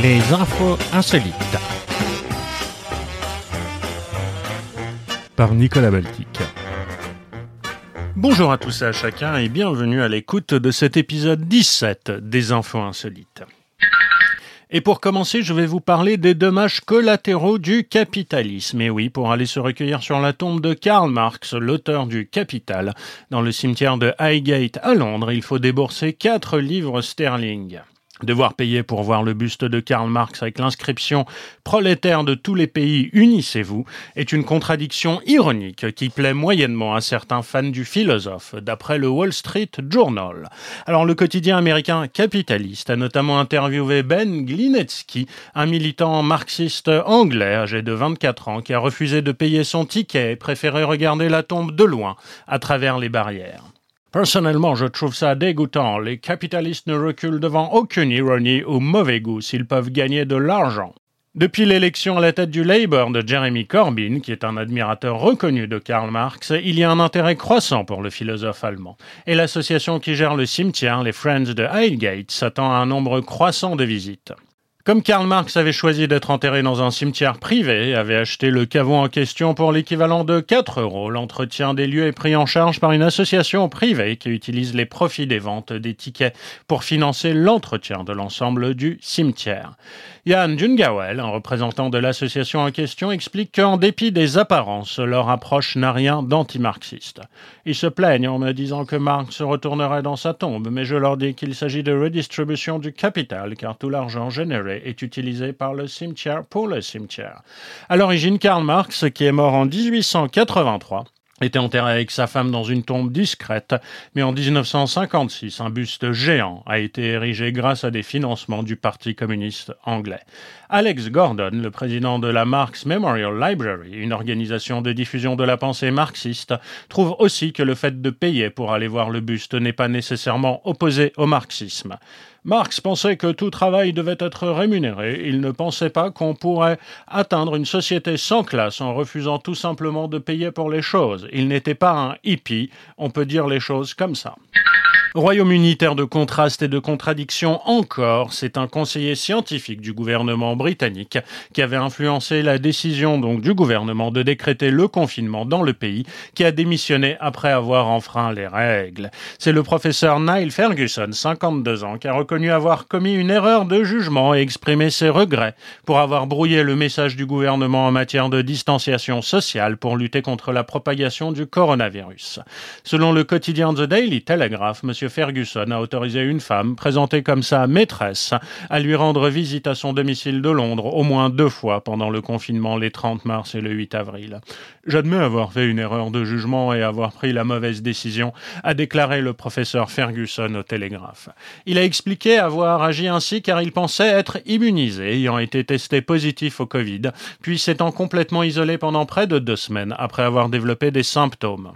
Les infos insolites. Par Nicolas Baltic. Bonjour à tous et à chacun et bienvenue à l'écoute de cet épisode 17 des infos insolites. Et pour commencer, je vais vous parler des dommages collatéraux du capitalisme. Et oui, pour aller se recueillir sur la tombe de Karl Marx, l'auteur du Capital, dans le cimetière de Highgate à Londres, il faut débourser 4 livres sterling. Devoir payer pour voir le buste de Karl Marx avec l'inscription Prolétaires de tous les pays, unissez-vous est une contradiction ironique qui plaît moyennement à certains fans du philosophe, d'après le Wall Street Journal. Alors le quotidien américain capitaliste a notamment interviewé Ben Glinetsky, un militant marxiste anglais âgé de 24 ans qui a refusé de payer son ticket et préféré regarder la tombe de loin à travers les barrières. Personnellement, je trouve ça dégoûtant. Les capitalistes ne reculent devant aucune ironie ou mauvais goût s'ils peuvent gagner de l'argent. Depuis l'élection à la tête du Labour de Jeremy Corbyn, qui est un admirateur reconnu de Karl Marx, il y a un intérêt croissant pour le philosophe allemand. Et l'association qui gère le cimetière, les Friends de Highgate, s'attend à un nombre croissant de visites. Comme Karl Marx avait choisi d'être enterré dans un cimetière privé et avait acheté le caveau en question pour l'équivalent de 4 euros, l'entretien des lieux est pris en charge par une association privée qui utilise les profits des ventes des tickets pour financer l'entretien de l'ensemble du cimetière. Jan Jungawel, un représentant de l'association en question, explique qu'en dépit des apparences, leur approche n'a rien d'anti-marxiste. Ils se plaignent en me disant que Marx retournerait dans sa tombe, mais je leur dis qu'il s'agit de redistribution du capital, car tout l'argent généré est utilisé par le cimetière pour le cimetière. À l'origine, Karl Marx, qui est mort en 1883, était enterré avec sa femme dans une tombe discrète, mais en 1956, un buste géant a été érigé grâce à des financements du Parti communiste anglais. Alex Gordon, le président de la Marx Memorial Library, une organisation de diffusion de la pensée marxiste, trouve aussi que le fait de payer pour aller voir le buste n'est pas nécessairement opposé au marxisme. Marx pensait que tout travail devait être rémunéré. Il ne pensait pas qu'on pourrait atteindre une société sans classe en refusant tout simplement de payer pour les choses. Il n'était pas un hippie, on peut dire les choses comme ça. Royaume-Uni, terre de contraste et de contradictions encore, c'est un conseiller scientifique du gouvernement britannique qui avait influencé la décision donc du gouvernement de décréter le confinement dans le pays qui a démissionné après avoir enfreint les règles. C'est le professeur Niall Ferguson, 52 ans, qui a reconnu avoir commis une erreur de jugement et exprimé ses regrets pour avoir brouillé le message du gouvernement en matière de distanciation sociale pour lutter contre la propagation du coronavirus. Selon le quotidien The Daily Telegraph, Ferguson a autorisé une femme, présentée comme sa maîtresse, à lui rendre visite à son domicile de Londres au moins deux fois pendant le confinement les 30 mars et le 8 avril. J'admets avoir fait une erreur de jugement et avoir pris la mauvaise décision, a déclaré le professeur Ferguson au Télégraphe. Il a expliqué avoir agi ainsi car il pensait être immunisé, ayant été testé positif au Covid, puis s'étant complètement isolé pendant près de deux semaines après avoir développé des symptômes.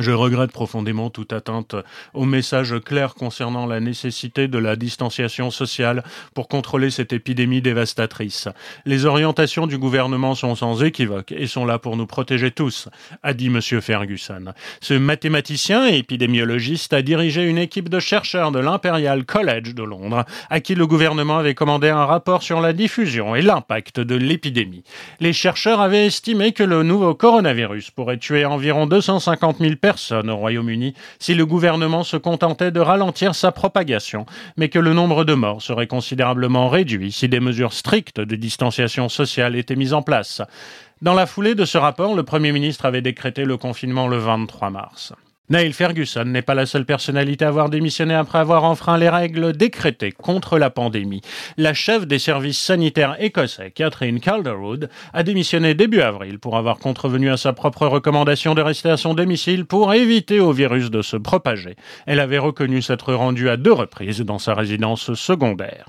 Je regrette profondément toute atteinte au message clair concernant la nécessité de la distanciation sociale pour contrôler cette épidémie dévastatrice. Les orientations du gouvernement sont sans équivoque et sont là pour nous protéger tous, a dit M. Ferguson. Ce mathématicien et épidémiologiste a dirigé une équipe de chercheurs de l'Imperial College de Londres, à qui le gouvernement avait commandé un rapport sur la diffusion et l'impact de l'épidémie. Les chercheurs avaient estimé que le nouveau coronavirus pourrait tuer environ 250 000 personne au Royaume-Uni si le gouvernement se contentait de ralentir sa propagation, mais que le nombre de morts serait considérablement réduit si des mesures strictes de distanciation sociale étaient mises en place. Dans la foulée de ce rapport, le Premier ministre avait décrété le confinement le 23 mars. Neil Ferguson n'est pas la seule personnalité à avoir démissionné après avoir enfreint les règles décrétées contre la pandémie. La chef des services sanitaires écossais, Catherine Calderwood, a démissionné début avril pour avoir contrevenu à sa propre recommandation de rester à son domicile pour éviter au virus de se propager. Elle avait reconnu s'être rendue à deux reprises dans sa résidence secondaire.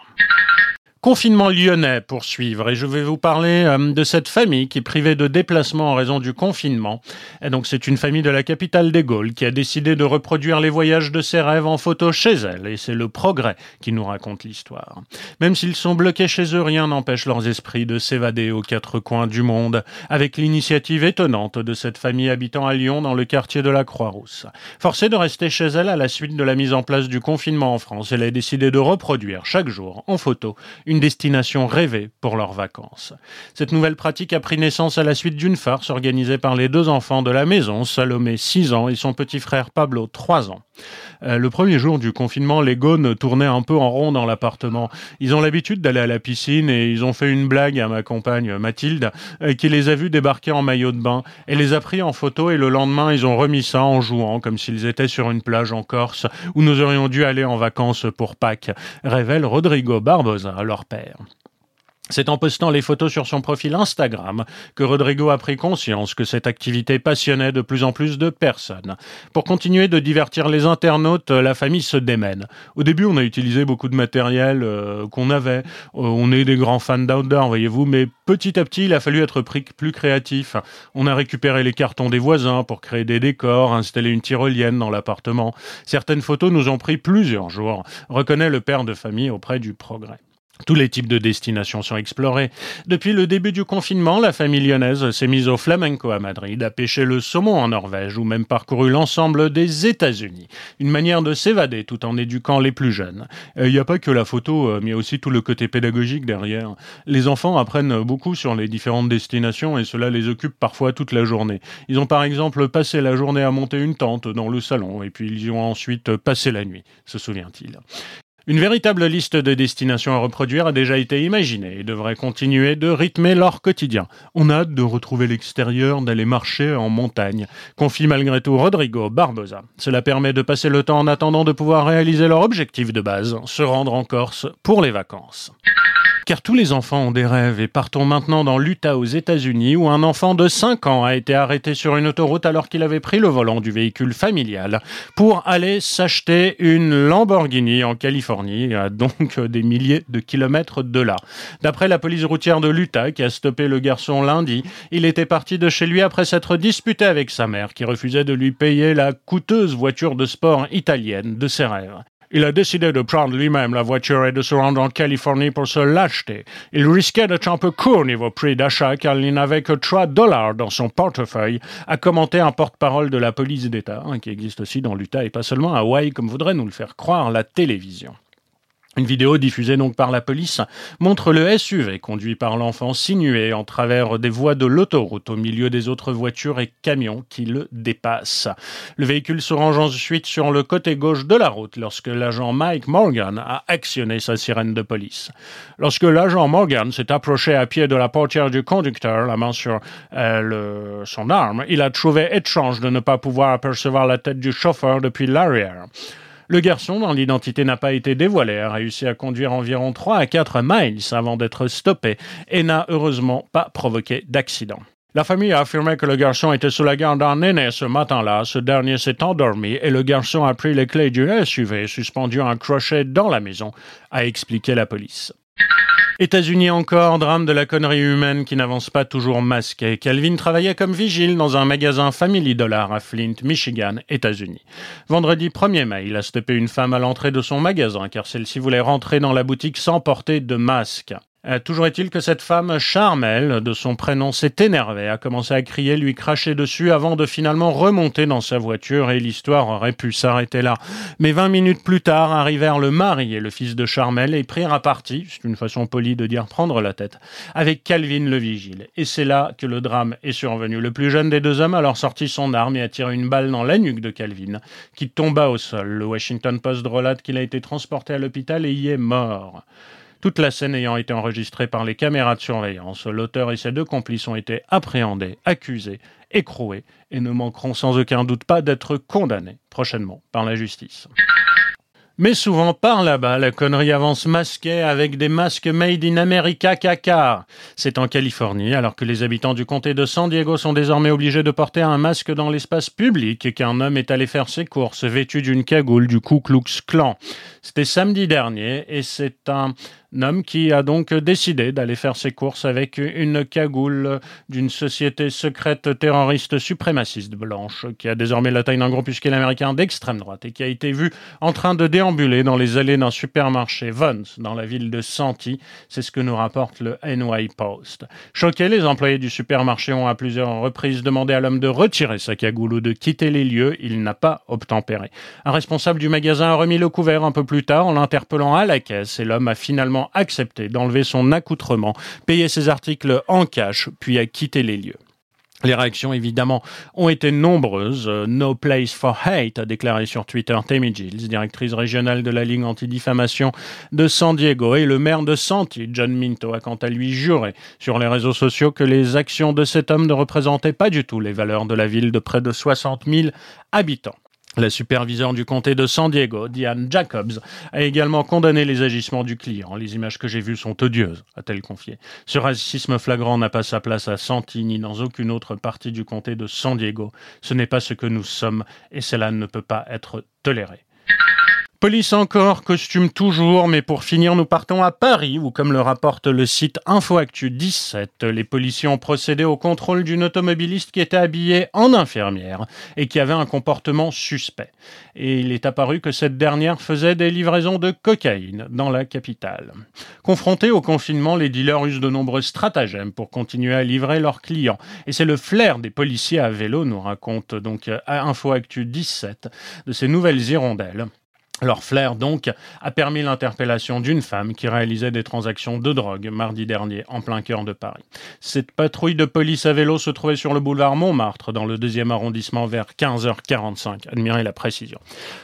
Confinement lyonnais pour suivre et je vais vous parler euh, de cette famille qui est privée de déplacement en raison du confinement. Donc c'est une famille de la capitale des Gaules qui a décidé de reproduire les voyages de ses rêves en photo chez elle et c'est le progrès qui nous raconte l'histoire. Même s'ils sont bloqués chez eux, rien n'empêche leurs esprits de s'évader aux quatre coins du monde avec l'initiative étonnante de cette famille habitant à Lyon dans le quartier de la Croix-Rousse. Forcée de rester chez elle à la suite de la mise en place du confinement en France, elle a décidé de reproduire chaque jour en photo une destination rêvée pour leurs vacances. Cette nouvelle pratique a pris naissance à la suite d'une farce organisée par les deux enfants de la maison, Salomé 6 ans et son petit frère Pablo 3 ans. Euh, le premier jour du confinement, les gones tournaient un peu en rond dans l'appartement. Ils ont l'habitude d'aller à la piscine et ils ont fait une blague à ma compagne Mathilde euh, qui les a vus débarquer en maillot de bain et les a pris en photo et le lendemain ils ont remis ça en jouant comme s'ils étaient sur une plage en Corse où nous aurions dû aller en vacances pour Pâques, révèle Rodrigo Barbosa, leur C'est en postant les photos sur son profil Instagram que Rodrigo a pris conscience que cette activité passionnait de plus en plus de personnes. Pour continuer de divertir les internautes, la famille se démène. Au début, on a utilisé beaucoup de matériel euh, qu'on avait. Euh, on est des grands fans d'outdoor, voyez-vous, mais petit à petit, il a fallu être plus créatif. On a récupéré les cartons des voisins pour créer des décors, installer une tyrolienne dans l'appartement. Certaines photos nous ont pris plusieurs jours, reconnaît le père de famille auprès du progrès. Tous les types de destinations sont explorés. Depuis le début du confinement, la famille lyonnaise s'est mise au flamenco à Madrid, a pêché le saumon en Norvège ou même parcouru l'ensemble des États-Unis. Une manière de s'évader tout en éduquant les plus jeunes. Il euh, n'y a pas que la photo, euh, mais aussi tout le côté pédagogique derrière. Les enfants apprennent beaucoup sur les différentes destinations et cela les occupe parfois toute la journée. Ils ont par exemple passé la journée à monter une tente dans le salon et puis ils y ont ensuite passé la nuit, se souvient-il. Une véritable liste de destinations à reproduire a déjà été imaginée et devrait continuer de rythmer leur quotidien. On a hâte de retrouver l'extérieur, d'aller marcher en montagne, confie malgré tout Rodrigo Barbosa. Cela permet de passer le temps en attendant de pouvoir réaliser leur objectif de base, se rendre en Corse pour les vacances. Car tous les enfants ont des rêves et partons maintenant dans l'Utah aux États-Unis où un enfant de 5 ans a été arrêté sur une autoroute alors qu'il avait pris le volant du véhicule familial pour aller s'acheter une Lamborghini en Californie, à donc des milliers de kilomètres de là. D'après la police routière de l'Utah qui a stoppé le garçon lundi, il était parti de chez lui après s'être disputé avec sa mère qui refusait de lui payer la coûteuse voiture de sport italienne de ses rêves. Il a décidé de prendre lui-même la voiture et de se rendre en Californie pour se l'acheter. Il risquait d'être un peu court niveau prix d'achat car il n'avait que 3 dollars dans son portefeuille, a commenté un porte-parole de la police d'État, hein, qui existe aussi dans l'Utah et pas seulement à Hawaï comme voudrait nous le faire croire la télévision. Une vidéo diffusée donc par la police montre le SUV conduit par l'enfant sinué en travers des voies de l'autoroute au milieu des autres voitures et camions qui le dépassent. Le véhicule se range ensuite sur le côté gauche de la route lorsque l'agent Mike Morgan a actionné sa sirène de police. Lorsque l'agent Morgan s'est approché à pied de la portière du conducteur, la main sur euh, son arme, il a trouvé étrange de ne pas pouvoir apercevoir la tête du chauffeur depuis l'arrière. Le garçon, dont l'identité n'a pas été dévoilée, a réussi à conduire environ 3 à 4 miles avant d'être stoppé et n'a heureusement pas provoqué d'accident. La famille a affirmé que le garçon était sous la garde d'un aîné ce matin-là. Ce dernier s'est endormi et le garçon a pris les clés du SUV suspendu à un crochet dans la maison, a expliqué la police. États-Unis encore, drame de la connerie humaine qui n'avance pas toujours masqué. Calvin travaillait comme vigile dans un magasin Family Dollar à Flint, Michigan, États-Unis. Vendredi 1er mai, il a stoppé une femme à l'entrée de son magasin car celle-ci voulait rentrer dans la boutique sans porter de masque. Euh, toujours est-il que cette femme, Charmel, de son prénom, s'est énervée, a commencé à crier, lui cracher dessus avant de finalement remonter dans sa voiture et l'histoire aurait pu s'arrêter là. Mais vingt minutes plus tard arrivèrent le mari et le fils de Charmel et prirent à partie, c'est une façon polie de dire prendre la tête, avec Calvin le vigile. Et c'est là que le drame est survenu. Le plus jeune des deux hommes a alors sorti son arme et a tiré une balle dans la nuque de Calvin, qui tomba au sol. Le Washington Post relate qu'il a été transporté à l'hôpital et y est mort. Toute la scène ayant été enregistrée par les caméras de surveillance, l'auteur et ses deux complices ont été appréhendés, accusés, écroués et ne manqueront sans aucun doute pas d'être condamnés prochainement par la justice. Mais souvent par là-bas, la connerie avance masquée avec des masques made in America caca. C'est en Californie, alors que les habitants du comté de San Diego sont désormais obligés de porter un masque dans l'espace public et qu'un homme est allé faire ses courses vêtu d'une cagoule du Ku Klux Klan. C'était samedi dernier et c'est un homme qui a donc décidé d'aller faire ses courses avec une cagoule d'une société secrète terroriste suprémaciste blanche, qui a désormais la taille d'un groupuscule américain d'extrême droite et qui a été vu en train de déambuler dans les allées d'un supermarché Vons dans la ville de Santi. C'est ce que nous rapporte le NY Post. Choqués, les employés du supermarché ont à plusieurs reprises demandé à l'homme de retirer sa cagoule ou de quitter les lieux. Il n'a pas obtempéré. Un responsable du magasin a remis le couvert un peu plus tard en l'interpellant à la caisse et l'homme a finalement accepté d'enlever son accoutrement, payer ses articles en cash, puis a quitté les lieux. Les réactions, évidemment, ont été nombreuses. Euh, no place for hate, a déclaré sur Twitter Tammy Gilles, directrice régionale de la Ligue anti-diffamation de San Diego. Et le maire de Santi, John Minto, a quant à lui juré sur les réseaux sociaux que les actions de cet homme ne représentaient pas du tout les valeurs de la ville de près de 60 000 habitants. La superviseure du comté de San Diego, Diane Jacobs, a également condamné les agissements du client. Les images que j'ai vues sont odieuses, a-t-elle confié. Ce racisme flagrant n'a pas sa place à Santi ni dans aucune autre partie du comté de San Diego. Ce n'est pas ce que nous sommes et cela ne peut pas être toléré. Police encore, costume toujours, mais pour finir, nous partons à Paris, où, comme le rapporte le site InfoActu 17, les policiers ont procédé au contrôle d'une automobiliste qui était habillée en infirmière et qui avait un comportement suspect. Et il est apparu que cette dernière faisait des livraisons de cocaïne dans la capitale. Confrontés au confinement, les dealers usent de nombreux stratagèmes pour continuer à livrer leurs clients. Et c'est le flair des policiers à vélo, nous raconte donc à InfoActu 17, de ces nouvelles hirondelles leur flair, donc, a permis l'interpellation d'une femme qui réalisait des transactions de drogue mardi dernier en plein cœur de Paris. Cette patrouille de police à vélo se trouvait sur le boulevard Montmartre, dans le deuxième arrondissement, vers 15h45. Admirez la précision.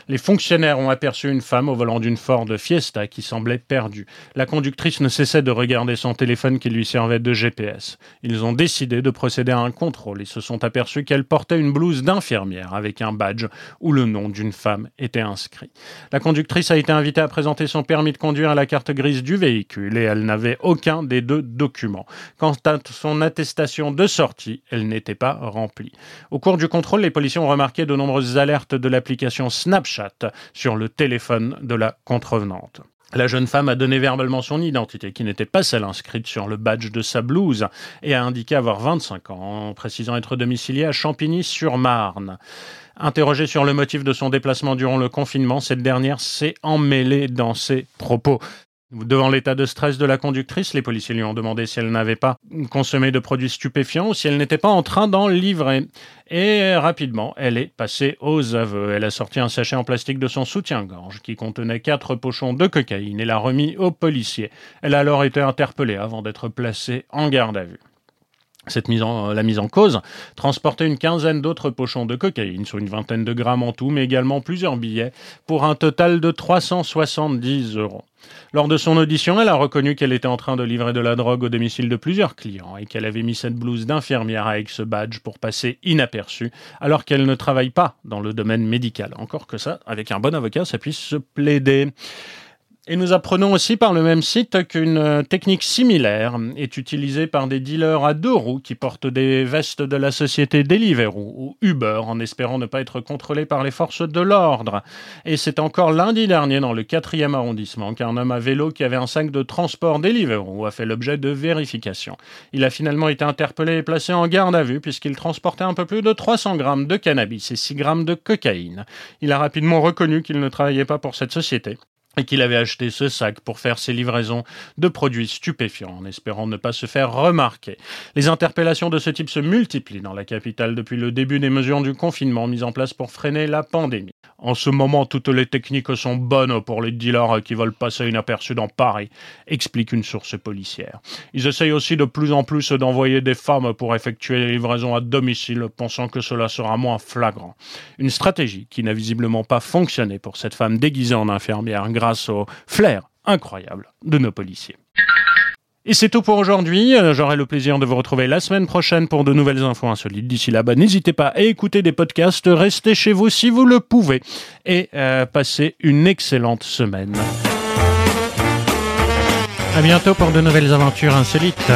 Les fonctionnaires ont aperçu une femme au volant d'une Ford Fiesta qui semblait perdue. La conductrice ne cessait de regarder son téléphone qui lui servait de GPS. Ils ont décidé de procéder à un contrôle et se sont aperçus qu'elle portait une blouse d'infirmière avec un badge où le nom d'une femme était inscrit. La conductrice a été invitée à présenter son permis de conduire à la carte grise du véhicule et elle n'avait aucun des deux documents. Quant à son attestation de sortie, elle n'était pas remplie. Au cours du contrôle, les policiers ont remarqué de nombreuses alertes de l'application Snapchat sur le téléphone de la contrevenante. La jeune femme a donné verbalement son identité, qui n'était pas celle inscrite sur le badge de sa blouse, et a indiqué avoir 25 ans, précisant être domiciliée à Champigny-sur-Marne. Interrogée sur le motif de son déplacement durant le confinement, cette dernière s'est emmêlée dans ses propos. Devant l'état de stress de la conductrice, les policiers lui ont demandé si elle n'avait pas consommé de produits stupéfiants ou si elle n'était pas en train d'en livrer. Et rapidement, elle est passée aux aveux. Elle a sorti un sachet en plastique de son soutien-gorge qui contenait quatre pochons de cocaïne et l'a remis aux policiers. Elle a alors été interpellée avant d'être placée en garde à vue. Cette mise en, la mise en cause transportait une quinzaine d'autres pochons de cocaïne, sur une vingtaine de grammes en tout, mais également plusieurs billets, pour un total de 370 euros. Lors de son audition, elle a reconnu qu'elle était en train de livrer de la drogue au domicile de plusieurs clients et qu'elle avait mis cette blouse d'infirmière avec ce badge pour passer inaperçue, alors qu'elle ne travaille pas dans le domaine médical. Encore que ça, avec un bon avocat, ça puisse se plaider. Et nous apprenons aussi par le même site qu'une euh, technique similaire est utilisée par des dealers à deux roues qui portent des vestes de la société Deliveroo ou Uber en espérant ne pas être contrôlés par les forces de l'ordre. Et c'est encore lundi dernier dans le quatrième arrondissement qu'un homme à vélo qui avait un sac de transport Deliveroo a fait l'objet de vérification. Il a finalement été interpellé et placé en garde à vue puisqu'il transportait un peu plus de 300 grammes de cannabis et 6 grammes de cocaïne. Il a rapidement reconnu qu'il ne travaillait pas pour cette société et qu'il avait acheté ce sac pour faire ses livraisons de produits stupéfiants en espérant ne pas se faire remarquer. Les interpellations de ce type se multiplient dans la capitale depuis le début des mesures du confinement mises en place pour freiner la pandémie. En ce moment, toutes les techniques sont bonnes pour les dealers qui veulent passer inaperçus dans Paris, explique une source policière. Ils essayent aussi de plus en plus d'envoyer des femmes pour effectuer les livraisons à domicile, pensant que cela sera moins flagrant. Une stratégie qui n'a visiblement pas fonctionné pour cette femme déguisée en infirmière grâce au flair incroyable de nos policiers. Et c'est tout pour aujourd'hui. Euh, j'aurai le plaisir de vous retrouver la semaine prochaine pour de nouvelles infos insolites. D'ici là, bas n'hésitez pas à écouter des podcasts, restez chez vous si vous le pouvez et euh, passez une excellente semaine. À bientôt pour de nouvelles aventures insolites.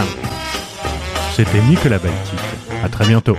C'était Nicolas Baltique. À très bientôt.